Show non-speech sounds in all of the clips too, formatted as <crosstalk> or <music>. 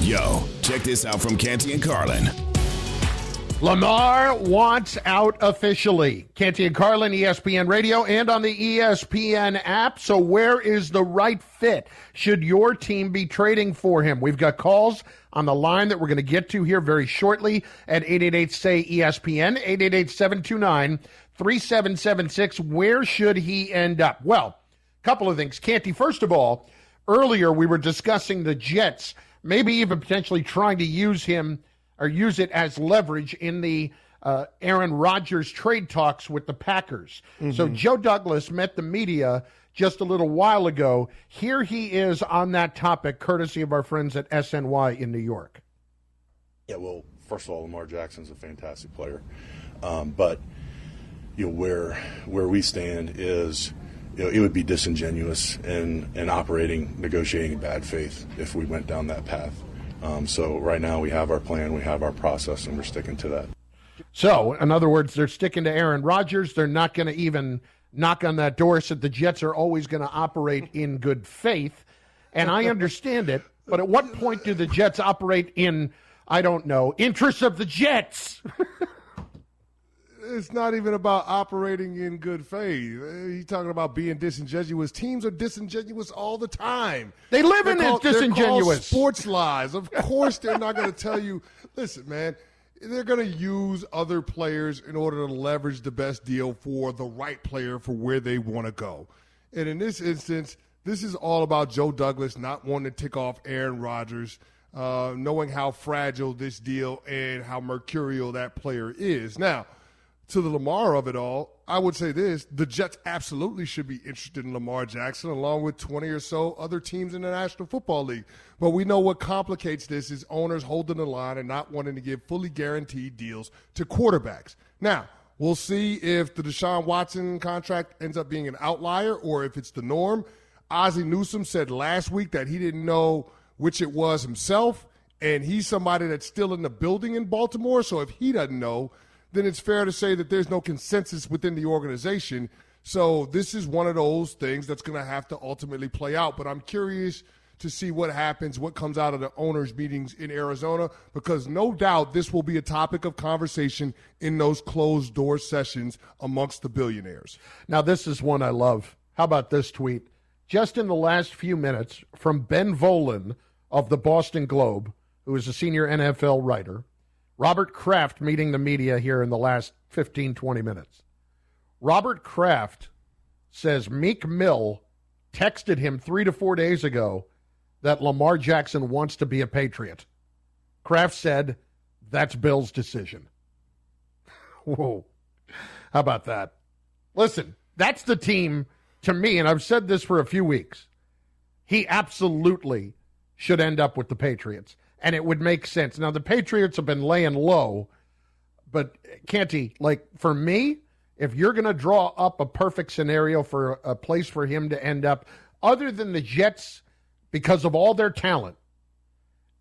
Yo, check this out from Canty and Carlin. Lamar wants out officially. Canty and Carlin, ESPN Radio, and on the ESPN app. So, where is the right fit? Should your team be trading for him? We've got calls on the line that we're going to get to here very shortly at 888 say ESPN, 888 729 3776. Where should he end up? Well, a couple of things. Canty, first of all, earlier we were discussing the Jets maybe even potentially trying to use him or use it as leverage in the uh, Aaron Rodgers trade talks with the Packers. Mm-hmm. So Joe Douglas met the media just a little while ago. Here he is on that topic, courtesy of our friends at SNY in New York. Yeah, well, first of all, Lamar Jackson's a fantastic player, um, but you know where where we stand is you know, it would be disingenuous and, and operating, negotiating in bad faith if we went down that path. Um, so right now we have our plan, we have our process, and we're sticking to that. So, in other words, they're sticking to Aaron Rodgers. They're not going to even knock on that door. Said the Jets are always going to operate in good faith, and I understand it. But at what point do the Jets operate in, I don't know, interests of the Jets? <laughs> it's not even about operating in good faith. He's talking about being disingenuous. Teams are disingenuous all the time. They live they're in called, this disingenuous sports lies. Of course, they're not going to tell you. Listen, man, they're going to use other players in order to leverage the best deal for the right player for where they want to go. And in this instance, this is all about Joe Douglas not wanting to tick off Aaron Rodgers. Uh, knowing how fragile this deal and how mercurial that player is. Now, to the Lamar of it all, I would say this the Jets absolutely should be interested in Lamar Jackson, along with 20 or so other teams in the National Football League. But we know what complicates this is owners holding the line and not wanting to give fully guaranteed deals to quarterbacks. Now, we'll see if the Deshaun Watson contract ends up being an outlier or if it's the norm. Ozzie Newsome said last week that he didn't know which it was himself, and he's somebody that's still in the building in Baltimore. So if he doesn't know, then it's fair to say that there's no consensus within the organization. So this is one of those things that's going to have to ultimately play out. But I'm curious to see what happens, what comes out of the owners' meetings in Arizona, because no doubt this will be a topic of conversation in those closed door sessions amongst the billionaires. Now, this is one I love. How about this tweet? Just in the last few minutes from Ben Volin of the Boston Globe, who is a senior NFL writer. Robert Kraft meeting the media here in the last 15, 20 minutes. Robert Kraft says Meek Mill texted him three to four days ago that Lamar Jackson wants to be a Patriot. Kraft said, that's Bill's decision. <laughs> Whoa. How about that? Listen, that's the team to me, and I've said this for a few weeks. He absolutely should end up with the Patriots and it would make sense. Now the Patriots have been laying low, but Canty, like for me, if you're going to draw up a perfect scenario for a place for him to end up, other than the Jets, because of all their talent,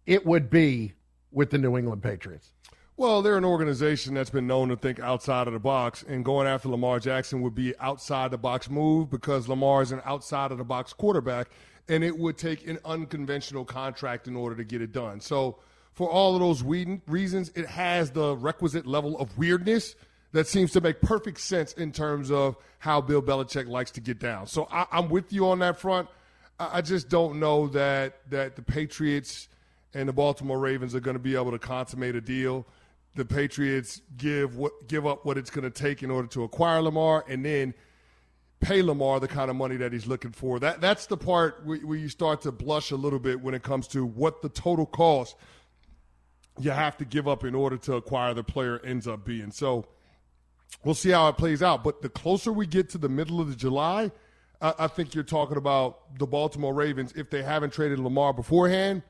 it would be with the New England Patriots. Well, they're an organization that's been known to think outside of the box, and going after Lamar Jackson would be outside the box move because Lamar is an outside of the box quarterback and it would take an unconventional contract in order to get it done. So, for all of those reasons, it has the requisite level of weirdness that seems to make perfect sense in terms of how Bill Belichick likes to get down. So, I, am with you on that front. I, I just don't know that that the Patriots and the Baltimore Ravens are going to be able to consummate a deal. The Patriots give what give up what it's going to take in order to acquire Lamar, and then pay Lamar the kind of money that he's looking for. That that's the part where, where you start to blush a little bit when it comes to what the total cost you have to give up in order to acquire the player ends up being. So we'll see how it plays out. But the closer we get to the middle of the July, I, I think you're talking about the Baltimore Ravens. If they haven't traded Lamar beforehand,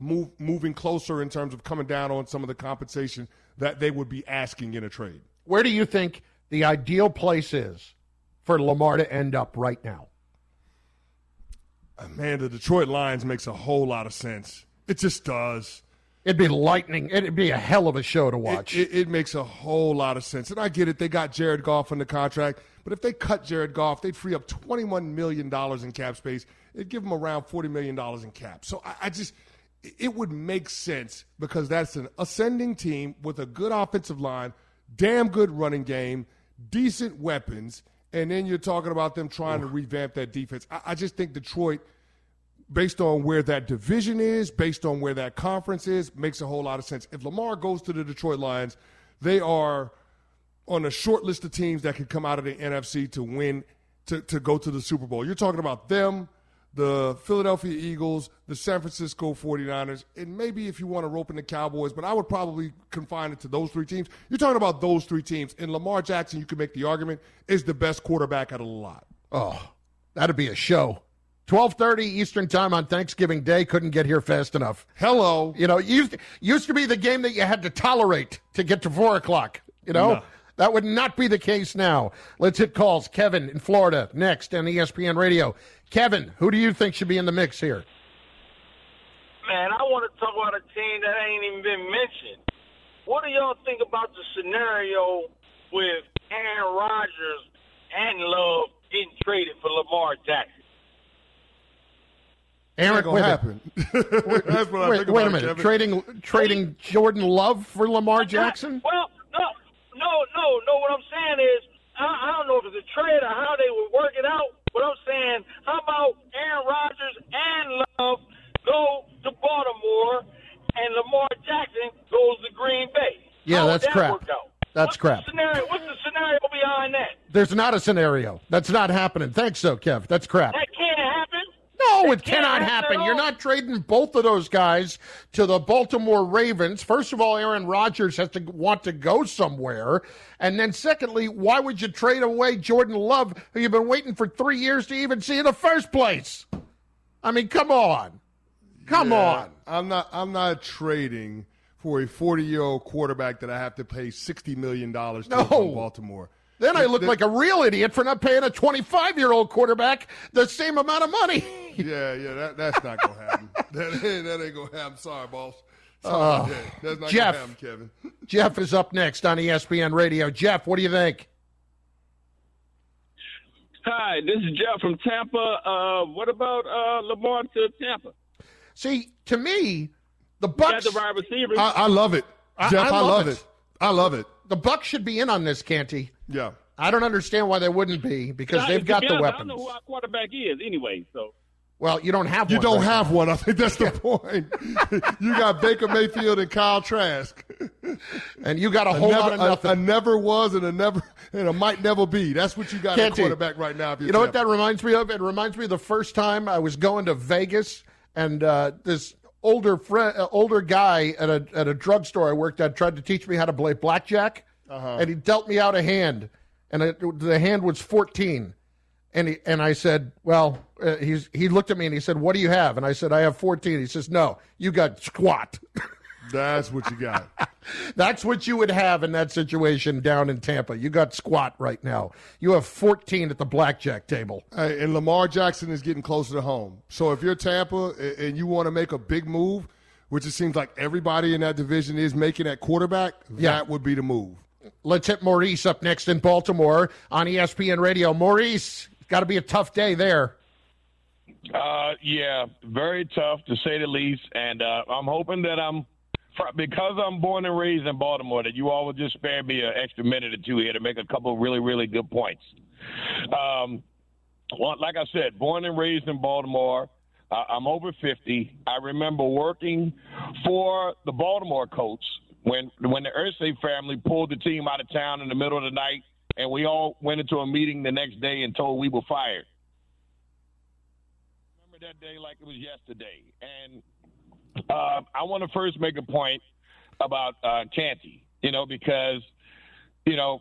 move, moving closer in terms of coming down on some of the compensation that they would be asking in a trade. Where do you think the ideal place is for Lamar to end up right now? Uh, man, the Detroit Lions makes a whole lot of sense. It just does. It'd be lightning. It'd be a hell of a show to watch. It, it, it, makes a whole lot of sense. And I get it. They got Jared Goff on the contract. But if they cut Jared Goff, they'd free up $21 million in cap space. It'd give them around $40 million in cap. So I, I just, it would make sense because that's an ascending team with a good offensive line, damn good running game, decent weapons – and then you're talking about them trying to revamp that defense. I, I just think Detroit, based on where that division is, based on where that conference is, makes a whole lot of sense. If Lamar goes to the Detroit Lions, they are on a short list of teams that could come out of the NFC to win, to, to go to the Super Bowl. You're talking about them, the Philadelphia Eagles, the San Francisco 49ers, and maybe if you want to rope in the Cowboys, but I would probably confine it to those three teams. You're talking about those three teams. And Lamar Jackson, you can make the argument, is the best quarterback out of the lot. Oh, that'd be a show. 12:30 Eastern Time on Thanksgiving Day couldn't get here fast enough. Hello, you know, used used to be the game that you had to tolerate to get to four o'clock. You know, no. That would not be the case now. Let's hit calls. Kevin in Florida next on ESPN Radio. Kevin, who do you think should be in the mix here? Man, I want to talk about a team that ain't even been mentioned. What do y'all think about the scenario with Aaron Rodgers and Love getting traded for Lamar Jackson? Aaron, gonna happen. That's wait, wait a <laughs> minute. Kevin. Trading trading Jordan Love for Lamar Jackson? Well, no, no, no. What I'm saying is, I, I don't know if it's a trade or how they would work it out. But I'm saying, how about Aaron Rodgers and Love go to Baltimore, and Lamar Jackson goes to Green Bay? Yeah, how that's that crap. That's what's crap. The scenario, what's the scenario behind that? There's not a scenario. That's not happening. Thanks, so Kev. That's crap. That. No, it cannot happen. You're not trading both of those guys to the Baltimore Ravens. First of all, Aaron Rodgers has to want to go somewhere. And then secondly, why would you trade away Jordan Love, who you've been waiting for three years to even see in the first place? I mean, come on. Come yeah, on. I'm not I'm not trading for a 40 year old quarterback that I have to pay $60 million to no. from Baltimore. Then I look like a real idiot for not paying a 25 year old quarterback the same amount of money. <laughs> yeah, yeah, that, that's not going to happen. <laughs> <laughs> that, ain't, that ain't going to happen. Sorry, boss. Sorry, uh, that's not Jeff, happen, Kevin. Jeff is up next on ESPN Radio. Jeff, what do you think? Hi, this is Jeff from Tampa. Uh, what about uh, Lamar to Tampa? See, to me, the Bucs. the wide receivers. I, I love it, Jeff. I, I, love, I love it. it. I love it. The Bucs should be in on this, Canty. Yeah. I don't understand why they wouldn't be because they've got the weapons. I don't know who our quarterback is anyway, so. Well, you don't have you one. You don't right have now. one. I think that's the point. <laughs> you got Baker Mayfield and Kyle Trask. and you got a whole never, lot of nothing. A, a, never was and a never and a might never be. That's what you got Can't at quarterback right now. You know what that reminds me of? It reminds me of the first time I was going to Vegas and uh, this older friend, uh, older guy at a at a drugstore I worked at tried to teach me how to play blackjack uh-huh. and he dealt me out a hand, and it, the hand was fourteen, and he and I said, well, uh, he's he looked at me and he said, what do you have? And I said, I have fourteen. He says, no, you got squat. <laughs> That's what you got. <laughs> That's what you would have in that situation down in Tampa. You got squat right now. You have 14 at the blackjack table. Hey, and Lamar Jackson is getting closer to home. So if you're Tampa and you want to make a big move, which it seems like everybody in that division is making at quarterback, yeah. that would be the move. Let's hit Maurice up next in Baltimore on ESPN Radio. Maurice, it's got to be a tough day there. Uh, yeah, very tough to say the least. And uh, I'm hoping that I'm because I'm born and raised in Baltimore that you all will just spare me an extra minute or two here to make a couple really really good points. Um, like I said, born and raised in Baltimore. Uh, I'm over 50. I remember working for the Baltimore Colts when when the Irsay family pulled the team out of town in the middle of the night, and we all went into a meeting the next day and told we were fired. remember that day like it was yesterday. And uh, I want to first make a point about uh, Canty, you know, because you know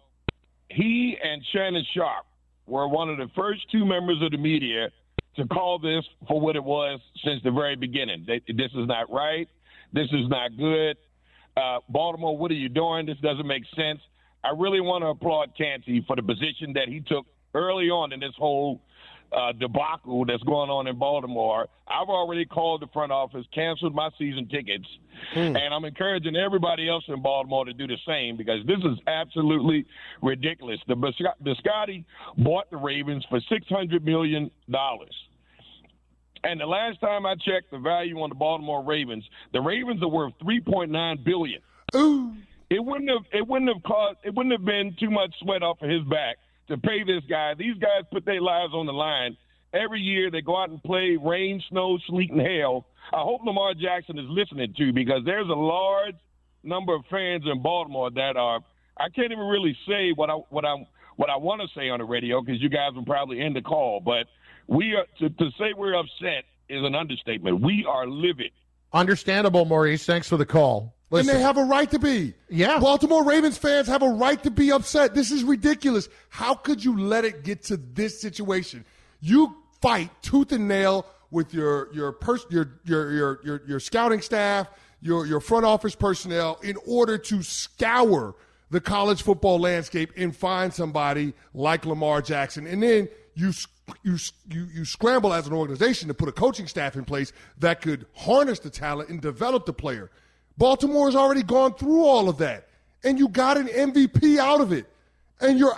he and Shannon Sharpe were one of the first two members of the media to call this for what it was since the very beginning. This is not right. This is not good. Uh, Baltimore, what are you doing? This doesn't make sense. I really want to applaud Canty for the position that he took early on in this whole uh, debacle that's going on in Baltimore. I've already called the front office, canceled my season tickets, hmm. and I'm encouraging everybody else in Baltimore to do the same because this is absolutely ridiculous. The Biscotti bought the Ravens for six hundred million dollars. And the last time I checked the value on the Baltimore Ravens, the Ravens are worth three point nine billion. Ooh. It wouldn't have it wouldn't have caused it wouldn't have been too much sweat off of his back to pay this guy. These guys put their lives on the line. Every year they go out and play rain, snow, sleet, and hail. I hope Lamar Jackson is listening to because there's a large number of fans in Baltimore that are. I can't even really say what I what I what I want to say on the radio because you guys will probably end the call. But we are to, to say we're upset is an understatement. We are livid. Understandable, Maurice. Thanks for the call. Listen. And they have a right to be. Yeah. Baltimore Ravens fans have a right to be upset. This is ridiculous. How could you let it get to this situation? You fight tooth and nail with your your pers- your, your your your your scouting staff, your your front office personnel in order to scour the college football landscape and find somebody like Lamar Jackson. And then you you, you, you scramble as an organization to put a coaching staff in place that could harness the talent and develop the player. Baltimore has already gone through all of that, and you got an MVP out of it, and you're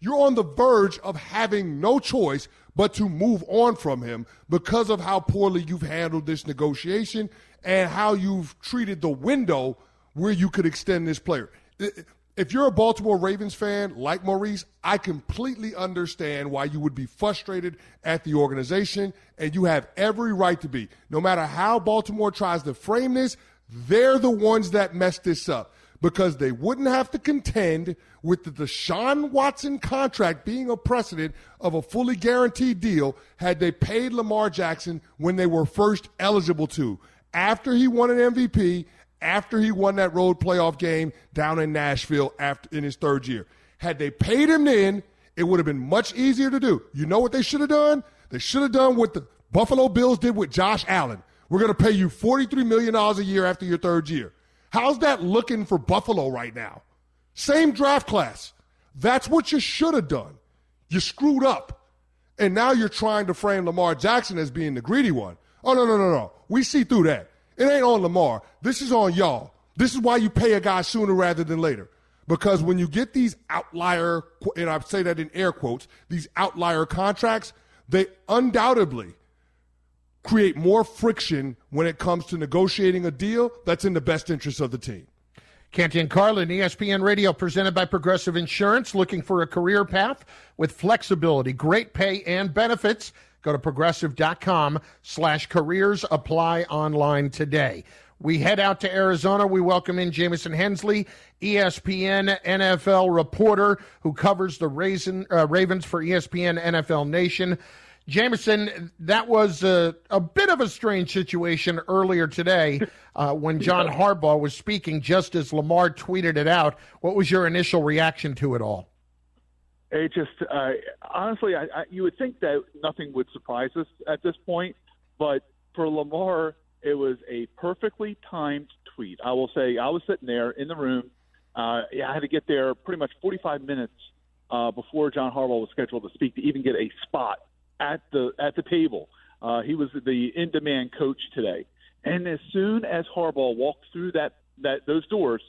you're on the verge of having no choice but to move on from him because of how poorly you've handled this negotiation and how you've treated the window where you could extend this player if you're a Baltimore Ravens fan like Maurice, I completely understand why you would be frustrated at the organization, and you have every right to be. No matter how Baltimore tries to frame this, they're the ones that messed this up because they wouldn't have to contend with the Deshaun Watson contract being a precedent of a fully guaranteed deal had they paid Lamar Jackson when they were first eligible to. After he won an MVP after he won that road playoff game down in Nashville after in his third year. Had they paid him then, it would have been much easier to do. You know what they should have done? They should have done what the Buffalo Bills did with Josh Allen. We're going to pay you $43 million a year after your third year. How's that looking for Buffalo right now? Same draft class. That's what you should have done. You screwed up. And now you're trying to frame Lamar Jackson as being the greedy one. Oh, no, no, no, no. We see through that. It ain't on Lamar. This is on y'all. This is why you pay a guy sooner rather than later. Because when you get these outlier, and I say that in air quotes, these outlier contracts, they undoubtedly create more friction when it comes to negotiating a deal that's in the best interest of the team. Canty and Carlin, ESPN Radio, presented by Progressive Insurance. Looking for a career path with flexibility, great pay, and benefits. Go to progressive.com slash careers. Apply online today. We head out to Arizona. We welcome in Jamison Hensley, ESPN NFL reporter who covers the Raisin, uh, Ravens for ESPN NFL Nation. Jamison, that was a, a, bit of a strange situation earlier today uh, when <laughs> John Harbaugh was speaking just as Lamar tweeted it out. What was your initial reaction to it all? It just uh, honestly, I, I, you would think that nothing would surprise us at this point, but for Lamar, it was a perfectly timed tweet. I will say, I was sitting there in the room. Uh, I had to get there pretty much 45 minutes uh, before John Harbaugh was scheduled to speak to even get a spot at the at the table. Uh, he was the in-demand coach today, and as soon as Harbaugh walked through that that those doors,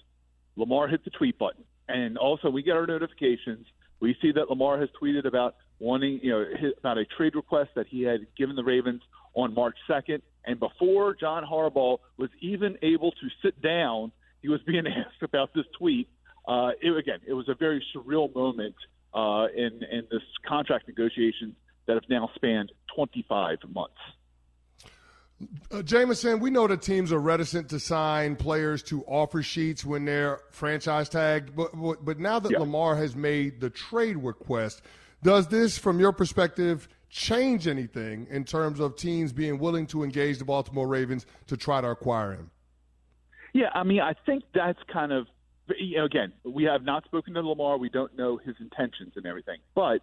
Lamar hit the tweet button, and also we get our notifications we see that Lamar has tweeted about wanting, you know, his, about a trade request that he had given the Ravens on March 2nd. And before John Harbaugh was even able to sit down, he was being <laughs> asked about this tweet. Uh, it, again, it was a very surreal moment uh, in in this contract negotiations that have now spanned 25 months. Uh, Jamison, we know that teams are reticent to sign players to offer sheets when they're franchise tagged, but but now that yeah. Lamar has made the trade request, does this, from your perspective, change anything in terms of teams being willing to engage the Baltimore Ravens to try to acquire him? Yeah, I mean, I think that's kind of you know, again, we have not spoken to Lamar. We don't know his intentions and everything, but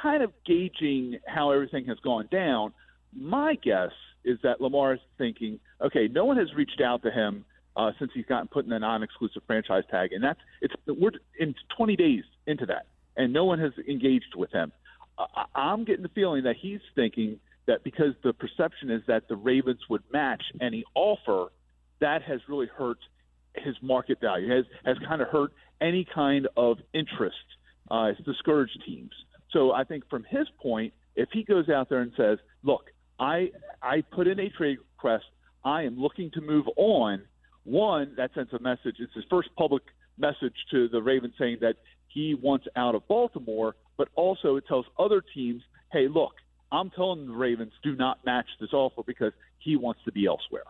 kind of gauging how everything has gone down, my guess is that Lamar is thinking, okay, no one has reached out to him uh, since he's gotten put in a non-exclusive franchise tag, and that's it's we're in 20 days into that, and no one has engaged with him. I, I'm getting the feeling that he's thinking that because the perception is that the Ravens would match any offer, that has really hurt his market value, has has kind of hurt any kind of interest. Uh, it's discouraged teams. So I think from his point, if he goes out there and says, "Look, I I put in a trade request. I am looking to move on." One, that sends a message. It's his first public message to the Ravens saying that he wants out of Baltimore, but also it tells other teams, "Hey, look, I'm telling the Ravens do not match this offer because he wants to be elsewhere."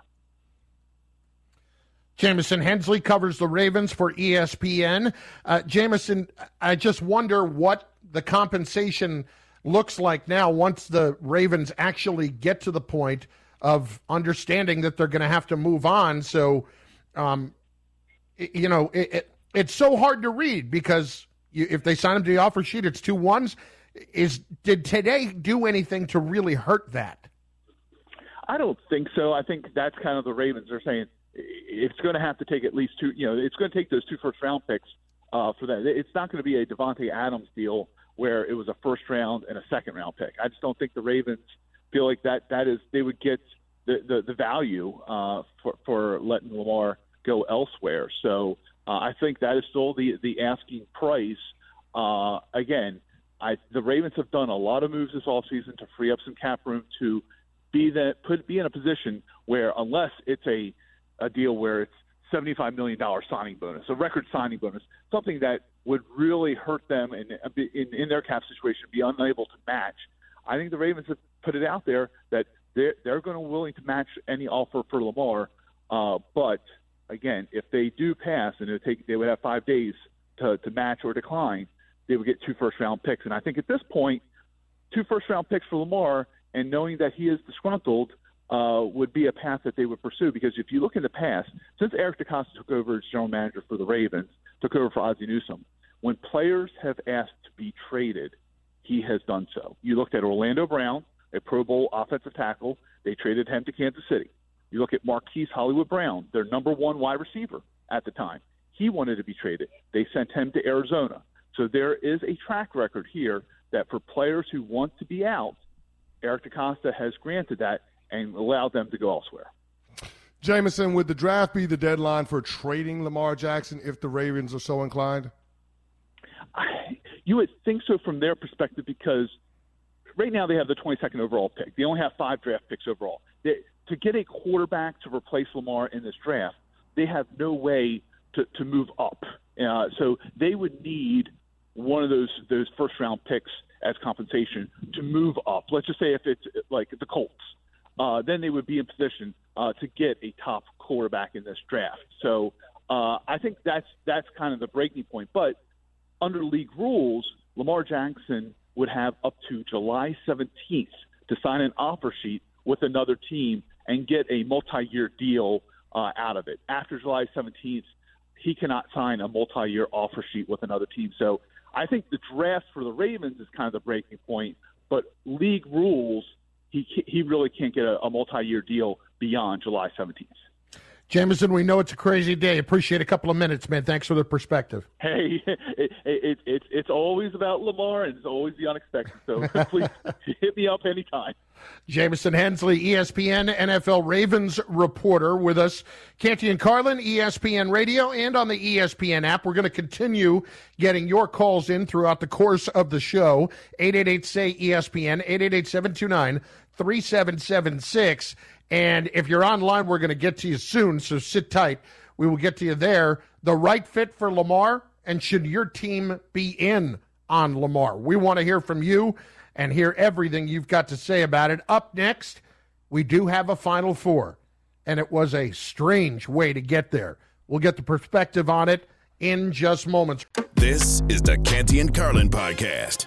Jamison Hensley covers the Ravens for ESPN. Uh, Jamison, I just wonder what the compensation looks like now once the Ravens actually get to the point of understanding that they're going to have to move on. So, um, you know, it, it, it's so hard to read because you, if they sign him to the offer sheet, it's two ones. Is did today do anything to really hurt that? I don't think so. I think that's kind of the Ravens are saying it's going to have to take at least two. You know, it's going to take those two first round picks uh, for that. It's not going to be a Davante Adams deal where it was a first round and a second round pick. I just don't think the Ravens feel like that. That is, they would get the the, the value uh, for for letting Lamar go elsewhere. So uh, I think that is still the the asking price. Uh, again, I the Ravens have done a lot of moves this offseason to free up some cap room to be that put be in a position where unless it's a a deal where it's $75 million signing bonus, a record signing bonus, something that would really hurt them in, in, in their cap situation, be unable to match. I think the Ravens have put it out there that they're, they're going to willing to match any offer for Lamar. Uh, but again, if they do pass and it take, they would have five days to, to match or decline, they would get two first round picks. And I think at this point, two first round picks for Lamar and knowing that he is disgruntled – uh, would be a path that they would pursue because if you look in the past, since Eric DeCosta took over as general manager for the Ravens, took over for Ozzie Newsome, when players have asked to be traded, he has done so. You looked at Orlando Brown, a Pro Bowl offensive tackle. They traded him to Kansas City. You look at Marquise Hollywood Brown, their number one wide receiver at the time. He wanted to be traded. They sent him to Arizona. So there is a track record here that for players who want to be out, Eric DeCosta has granted that and allow them to go elsewhere. Jamison, would the draft be the deadline for trading Lamar Jackson if the Ravens are so inclined? I, you would think so from their perspective because right now they have the 22nd overall pick. They only have five draft picks overall. They, to get a quarterback to replace Lamar in this draft, they have no way to, to move up. Uh, so they would need one of those those first round picks as compensation to move up. Let's just say if it's like the Colts uh, then they would be in position uh, to get a top quarterback in this draft. So uh, I think that's that's kind of the breaking point. But under league rules, Lamar Jackson would have up to July 17th to sign an offer sheet with another team and get a multi-year deal uh, out of it. After July 17th, he cannot sign a multi-year offer sheet with another team. So I think the draft for the Ravens is kind of the breaking point. But league rules – he he really can't get a, a multi-year deal beyond July 17th. Jamison, we know it's a crazy day. Appreciate a couple of minutes, man. Thanks for the perspective. Hey, <laughs> it, it, it, it's always about Lamar, and it's always the unexpected. So <laughs> please hit me up anytime. Jamison Hensley, ESPN NFL Ravens reporter with us. Canty and Carlin, ESPN Radio, and on the ESPN app. We're going to continue getting your calls in throughout the course of the show. 888-SAY-ESPN, 888-729 3776. And if you're online, we're going to get to you soon, so sit tight. We will get to you there. The right fit for Lamar, and should your team be in on Lamar? We want to hear from you and hear everything you've got to say about it. Up next, we do have a Final Four, and it was a strange way to get there. We'll get the perspective on it in just moments. This is the Canty and Carlin podcast.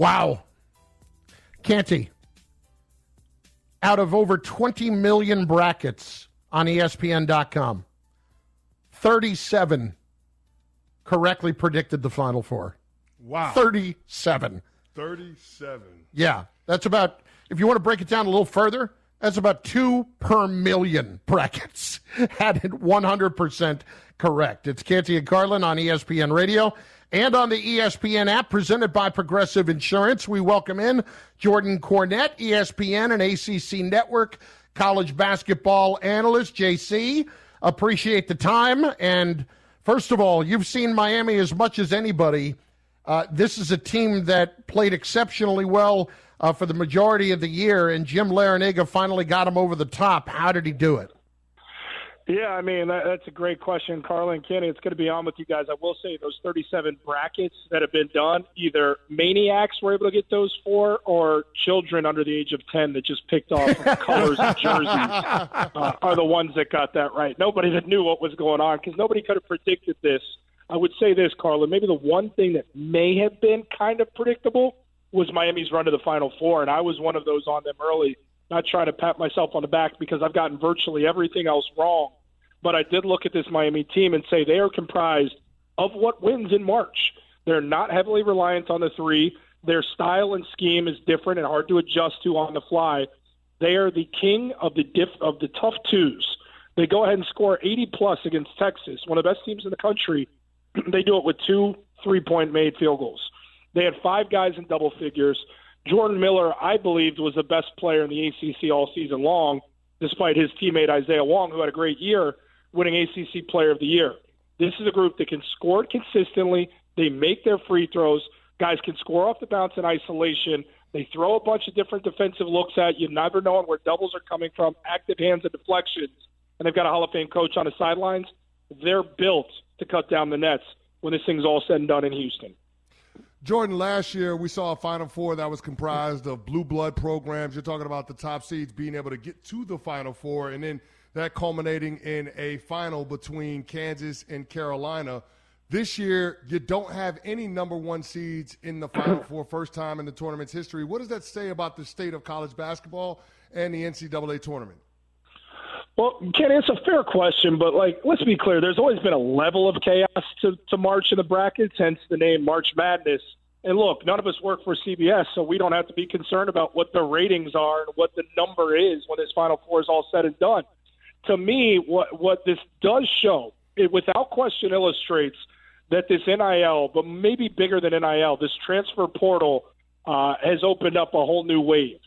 Wow. Canty. Out of over 20 million brackets on ESPN.com, 37 correctly predicted the Final Four. Wow. 37. 37. Yeah. That's about, if you want to break it down a little further, that's about two per million brackets had it 100% correct. It's Canty and Carlin on ESPN Radio and on the ESPN app presented by Progressive Insurance. We welcome in Jordan Cornette, ESPN and ACC Network college basketball analyst. JC, appreciate the time. And first of all, you've seen Miami as much as anybody. Uh, this is a team that played exceptionally well uh, for the majority of the year, and Jim Larrañaga finally got him over the top. How did he do it? Yeah, I mean that, that's a great question, Carla and Kenny. It's going to be on with you guys. I will say those 37 brackets that have been done, either maniacs were able to get those for, or children under the age of 10 that just picked off <laughs> colors of jerseys uh, are the ones that got that right. Nobody that knew what was going on because nobody could have predicted this. I would say this, Carla. Maybe the one thing that may have been kind of predictable was Miami's run to the Final Four, and I was one of those on them early. Not trying to pat myself on the back because I've gotten virtually everything else wrong but I did look at this Miami team and say they are comprised of what wins in March. They're not heavily reliant on the three. Their style and scheme is different and hard to adjust to on the fly. They are the king of the diff of the tough twos. They go ahead and score 80 plus against Texas, one of the best teams in the country. <clears throat> they do it with two three point made field goals. They had five guys in double figures. Jordan Miller, I believed, was the best player in the ACC all season long, despite his teammate Isaiah Wong, who had a great year winning ACC Player of the Year. This is a group that can score consistently. They make their free throws. Guys can score off the bounce in isolation. They throw a bunch of different defensive looks at you, never knowing where doubles are coming from, active hands and deflections. And they've got a Hall of Fame coach on the sidelines. They're built to cut down the nets when this thing's all said and done in Houston. Jordan, last year we saw a Final Four that was comprised of blue blood programs. You're talking about the top seeds being able to get to the Final Four, and then that culminating in a final between Kansas and Carolina. This year, you don't have any number one seeds in the Final <coughs> Four, first time in the tournament's history. What does that say about the state of college basketball and the NCAA tournament? Well, Ken, it's a fair question, but like, let's be clear. There's always been a level of chaos to, to March in the brackets, hence the name March Madness. And look, none of us work for CBS, so we don't have to be concerned about what the ratings are and what the number is when this Final Four is all said and done to me, what what this does show, it without question illustrates that this NIL, but maybe bigger than NIL, this transfer portal uh, has opened up a whole new wave.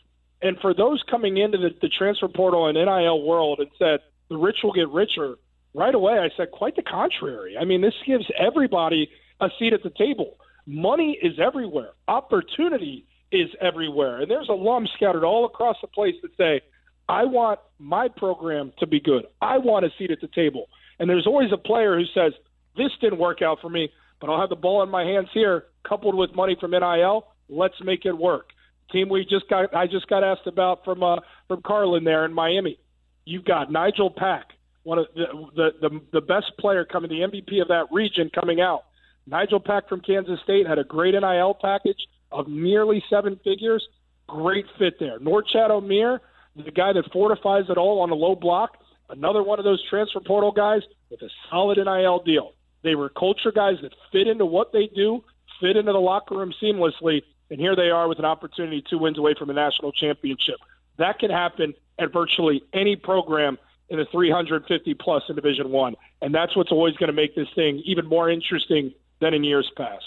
And for those coming into the, the transfer portal and NIL world and said the rich will get richer, right away I said quite the contrary. I mean, this gives everybody a seat at the table. Money is everywhere. Opportunity is everywhere. And there's alums scattered all across the place that say, I want my program to be good. I want a seat at the table. And there's always a player who says, This didn't work out for me, but I'll have the ball in my hands here, coupled with money from NIL. Let's make it work. Team we just got I just got asked about from uh, from Carlin there in Miami. You've got Nigel Pack, one of the, the the the best player coming, the MVP of that region coming out. Nigel Pack from Kansas State had a great NIL package of nearly seven figures. Great fit there. Norchad Omier, the guy that fortifies it all on a low block, another one of those transfer portal guys with a solid NIL deal. They were culture guys that fit into what they do, fit into the locker room seamlessly, and here they are with an opportunity two wins away from a national championship. That can happen at virtually any program in the 350 plus in Division One, and that's what's always going to make this thing even more interesting than in years past.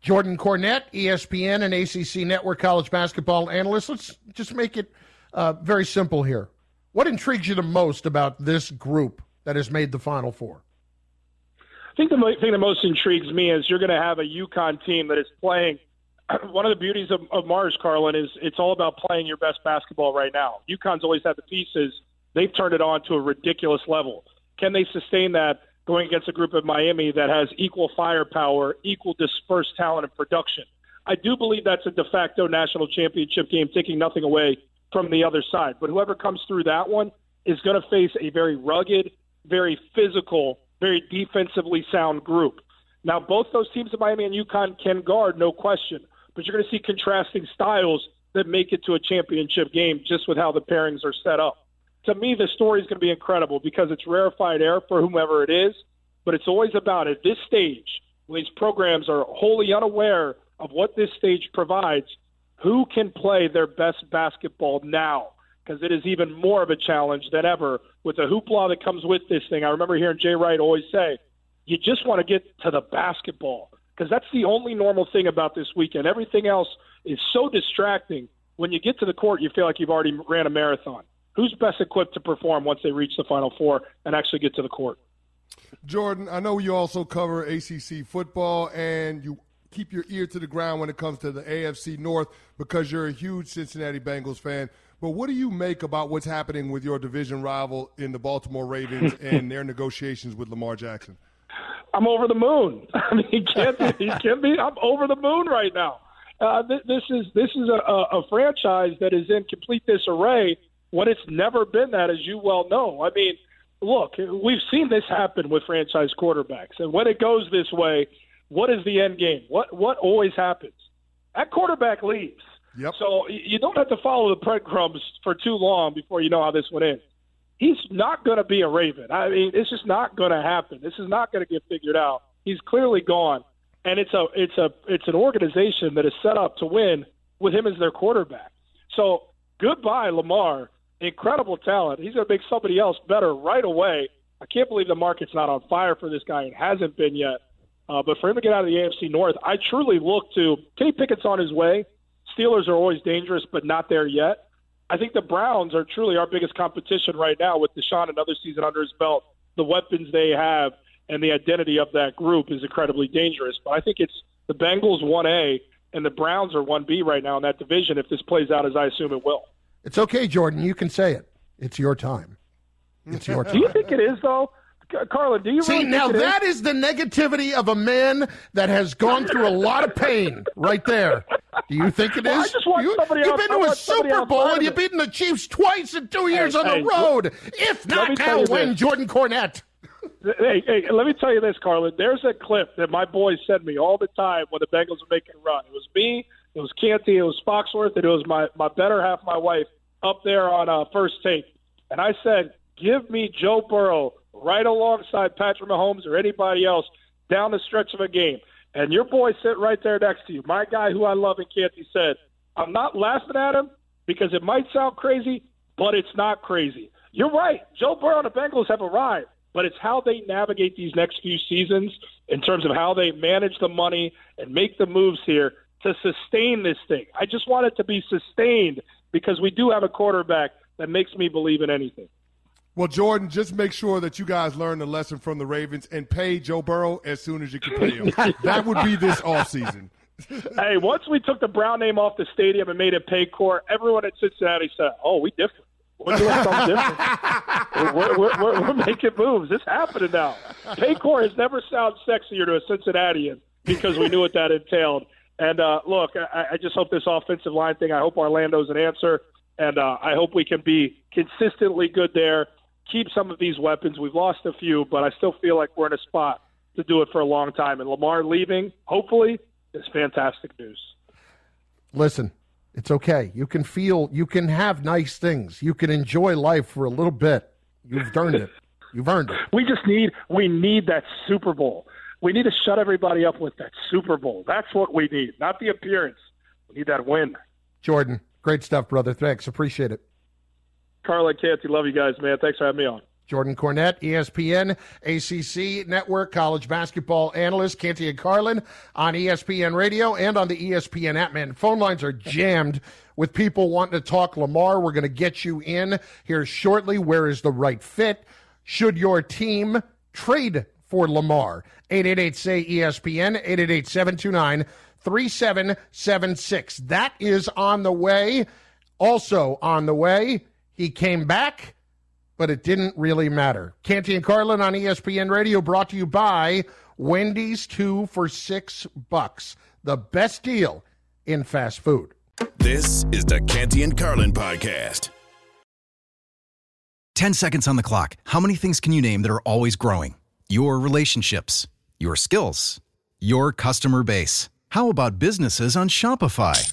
Jordan Cornette, ESPN and ACC Network college basketball analyst. Let's just make it uh, very simple here. What intrigues you the most about this group that has made the Final Four? I think the thing that most intrigues me is you're going to have a UConn team that is playing. <clears throat> One of the beauties of, of Mars, Carlin, is it's all about playing your best basketball right now. UConn's always had the pieces. They've turned it on to a ridiculous level. Can they sustain that going against a group of Miami that has equal firepower, equal dispersed talent and production? I do believe that's a de facto national championship game, taking nothing away from the other side. But whoever comes through that one is going to face a very rugged, very physical, very defensively sound group. Now, both those teams of Miami and UConn can guard, no question, but you're going to see contrasting styles that make it to a championship game just with how the pairings are set up. To me, the story is going to be incredible because it's rarefied air for whomever it is, but it's always about at this stage, when these programs are wholly unaware of what this stage provides, who can play their best basketball now? Because it is even more of a challenge than ever with the hoopla that comes with this thing. I remember hearing Jay Wright always say, you just want to get to the basketball because that's the only normal thing about this weekend. Everything else is so distracting. When you get to the court, you feel like you've already ran a marathon. Who's best equipped to perform once they reach the Final Four and actually get to the court? Jordan, I know you also cover ACC football, and you keep your ear to the ground when it comes to the AFC North because you're a huge Cincinnati Bengals fan. But what do you make about what's happening with your division rival in the Baltimore Ravens <laughs> and their negotiations with Lamar Jackson? I'm over the moon. <laughs> I mean, he can't be. He can't be. I'm over the moon right now. Uh, th- this is this is a, a franchise that is in complete disarray when it's never been that, as you well know. I mean, look, we've seen this happen with franchise quarterbacks, and when it goes this way, what is the end game? What what always happens? That quarterback leaves. Yep. So you don't have to follow the breadcrumbs for too long before you know how this one ends. He's not going to be a Raven. I mean, it's just not going to happen. This is not going to get figured out. He's clearly gone, and it's a it's a it's an organization that is set up to win with him as their quarterback. So goodbye, Lamar. Incredible talent. He's going to make somebody else better right away. I can't believe the market's not on fire for this guy. It hasn't been yet. Uh, but for him to get out of the AFC North, I truly look to Kenny Pickett's on his way. Steelers are always dangerous, but not there yet. I think the Browns are truly our biggest competition right now with Deshaun another season under his belt. The weapons they have and the identity of that group is incredibly dangerous. But I think it's the Bengals 1A and the Browns are 1B right now in that division if this plays out as I assume it will. It's okay, Jordan. You can say it. It's your time. It's your time. <laughs> Do you think it is, though? Carla, do you see really now that is the negativity of a man that has gone through a lot of pain right there. Do you think it is? Well, I just want you, somebody have been to a Super Bowl and you've beaten the Chiefs twice in two years on hey, the road. If not now, when this. Jordan Cornette. Hey, hey, let me tell you this, Carlin. There's a clip that my boys send me all the time when the Bengals are making a run. It was me, it was Canty, it was Foxworth, and it was my, my better half, my wife, up there on uh, first take. And I said, give me Joe Burrow right alongside Patrick Mahomes or anybody else down the stretch of a game. And your boy sit right there next to you. My guy who I love and Canty said, I'm not laughing at him because it might sound crazy, but it's not crazy. You're right. Joe Burrow and the Bengals have arrived, but it's how they navigate these next few seasons in terms of how they manage the money and make the moves here to sustain this thing. I just want it to be sustained because we do have a quarterback that makes me believe in anything. Well, Jordan, just make sure that you guys learn the lesson from the Ravens and pay Joe Burrow as soon as you can pay him. <laughs> that would be this offseason. <laughs> hey, once we took the Brown name off the stadium and made it Paycor, everyone at Cincinnati said, "Oh, we different. We're doing something <laughs> different. We're, we're, we're, we're, making moves. It's happening now. Paycor has never sounded sexier to a Cincinnatian because we knew what that entailed. And uh, look, I, I just hope this offensive line thing. I hope Orlando's an answer, and uh, I hope we can be consistently good there. Keep some of these weapons. We've lost a few, but I still feel like we're in a spot to do it for a long time. And Lamar leaving, hopefully, is fantastic news. Listen, it's okay. You can feel, you can have nice things. You can enjoy life for a little bit. You've earned it. You've earned it. We just need, we need that Super Bowl. We need to shut everybody up with that Super Bowl. That's what we need, not the appearance. We need that win. Jordan, great stuff, brother. Thanks. Appreciate it. Carla Canty, love you guys, man. Thanks for having me on. Jordan Cornette, ESPN, ACC Network, college basketball analyst, Canty and Carlin on ESPN Radio and on the ESPN app. Man, phone lines are jammed with people wanting to talk Lamar. We're going to get you in here shortly. Where is the right fit? Should your team trade for Lamar? 888 say ESPN, 888 729 3776. That is on the way. Also on the way, he came back but it didn't really matter. Canty and Carlin on ESPN Radio brought to you by Wendy's 2 for 6 bucks. The best deal in fast food. This is the Canty and Carlin podcast. 10 seconds on the clock. How many things can you name that are always growing? Your relationships, your skills, your customer base. How about businesses on Shopify?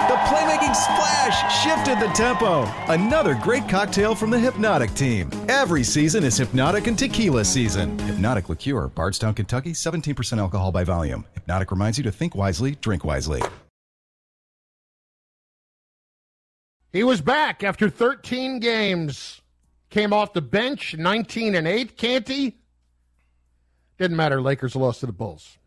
Playmaking splash shifted the tempo. Another great cocktail from the Hpnotiq team. Every season is Hpnotiq and Tequila season. Hpnotiq Liqueur, Bardstown, Kentucky, 17% alcohol by volume. Hpnotiq reminds you to think wisely, drink wisely. He was back after 13 games. Came off the bench, 19 and 8. Canty? Didn't matter. Lakers lost to the Bulls.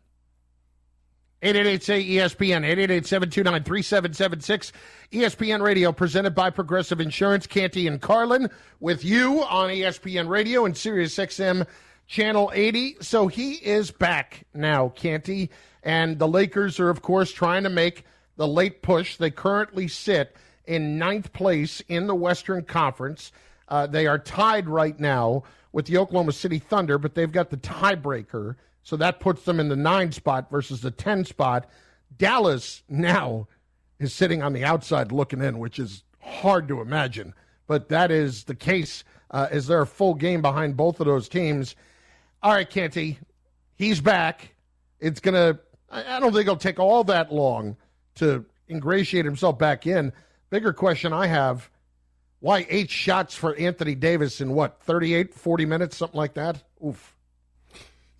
888 say ESPN, 888 729 3776. ESPN Radio, presented by Progressive Insurance. Canty and Carlin with you on ESPN Radio and Sirius XM Channel 80. So he is back now, Canty. And the Lakers are, of course, trying to make the late push. They currently sit in ninth place in the Western Conference. Uh, they are tied right now with the Oklahoma City Thunder, but they've got the tiebreaker. So that puts them in the nine spot versus the 10 spot. Dallas now is sitting on the outside looking in, which is hard to imagine but that is the case. Uh, is there a full game behind both of those teams? All right, Canty, he's back. It's gonna. I don't think it'll take all that long to ingratiate himself back in. Bigger question I have: Why eight shots for Anthony Davis in what 38, 40 minutes, something like that? Oof.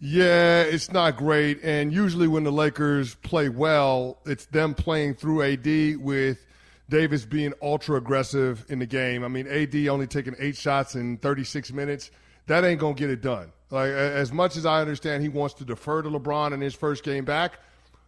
Yeah, it's not great. And usually when the Lakers play well, it's them playing through AD with Davis being ultra aggressive in the game. I mean, AD only taking eight shots in 36 minutes. That ain't going to get it done. Like, as much as I understand he wants to defer to LeBron in his first game back,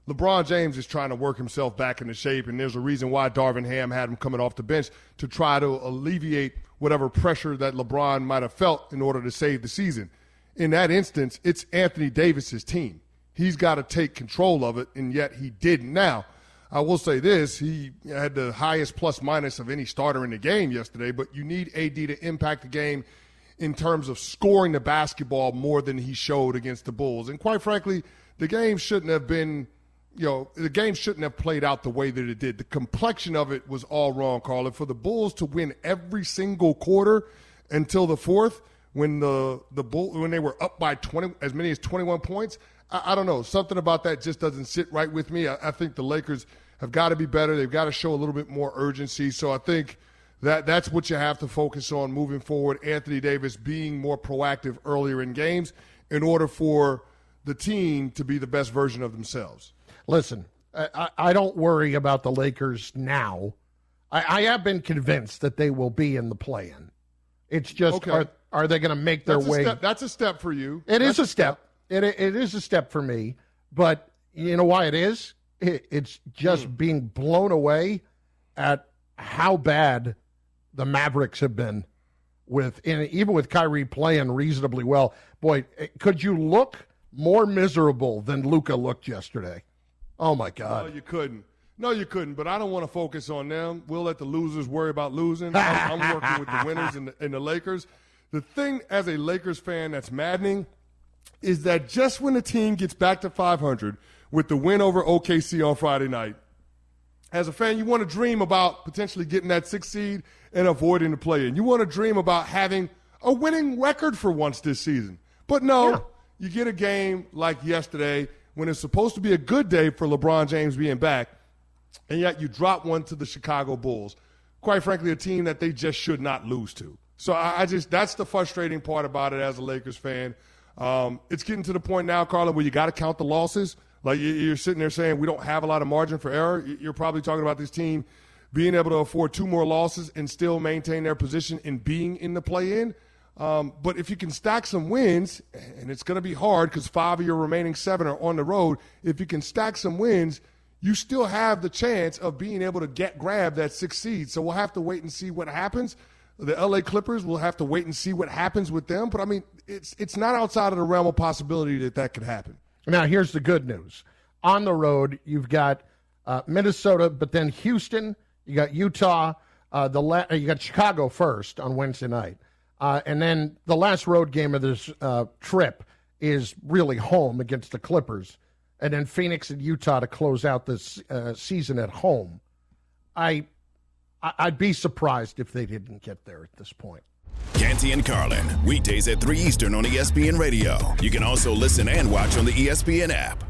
LeBron James is trying to work himself back into shape, and there's a reason why Darvin Ham had him coming off the bench to try to alleviate whatever pressure that LeBron might have felt in order to save the season in that instance, it's Anthony Davis's team. He's got to take control of it, and yet he didn't. Now, I will say this: he had the highest plus minus of any starter in the game yesterday. But you need AD to impact the game in terms of scoring the basketball more than he showed against the Bulls. And quite frankly, the game shouldn't have been. You know, the game shouldn't have played out the way that it did. The complexion of it was all wrong, Carl. For the Bulls to win every single quarter until the fourth, when the the bull when they were up by 20 as many as 21 points I, I don't know. Something about that just doesn't sit right with me. I, I think the lakers have got to be better. They've got to show a little bit more urgency. So i think that that's what you have to focus on moving forward. Anthony davis being more proactive earlier in games in order for the team to be the best version of themselves. Listen i, I don't worry about the lakers now. I, I have been convinced that they will be in the play-in. It's just okay. are, are they going to make their that's way? Step, that's a step for you. It that's is a step. step. It, it is a step for me. But you know why it is? It, it's just mm. being blown away at how bad the Mavericks have been with, and even with Kyrie playing reasonably well. Boy, eh, could you look more miserable than Luka looked yesterday? Oh my God! No, you couldn't. No, you couldn't. But I don't want to focus on them. We'll let the losers worry about losing. <laughs> I'm, I'm working with the winners and the, and the Lakers. The thing as a Lakers fan that's maddening is that just when the team gets back to 500 with the win over OKC on Friday night, as a fan, you want to dream about potentially getting that sixth seed and avoiding the play in. You want to dream about having a winning record for once this season. But no, yeah. you get a game like yesterday when it's supposed to be a good day for LeBron James being back, and yet you drop one to the Chicago Bulls. Quite frankly, a team that they just should not lose to. So I, I just that's the frustrating part about it as a Lakers fan. Um, it's getting to the point now, Carla, where you got to count the losses. Like you're sitting there saying we don't have a lot of margin for error. You're probably talking about this team being able to afford two more losses and still maintain their position in being in the play-in. Um, but if you can stack some wins, and it's going to be hard because five of your remaining seven are on the road. If you can stack some wins, you still have the chance of being able to get grab that sixth seed. So we'll have to wait and see what happens. The LA Clippers will have to wait and see what happens with them. But I mean, it's it's not outside of the realm of possibility that that could happen. Now, here's the good news: on the road, you've got uh, Minnesota, but then Houston, you got Utah, uh, the la- you got Chicago first on Wednesday night, uh, and then the last road game of this uh, trip is really home against the Clippers, and then Phoenix and Utah to close out this uh, season at home. I I'd be surprised if they didn't get there at this point. Canty and Carlin, weekdays at 3 Eastern on ESPN Radio. You can also listen and watch on the ESPN app.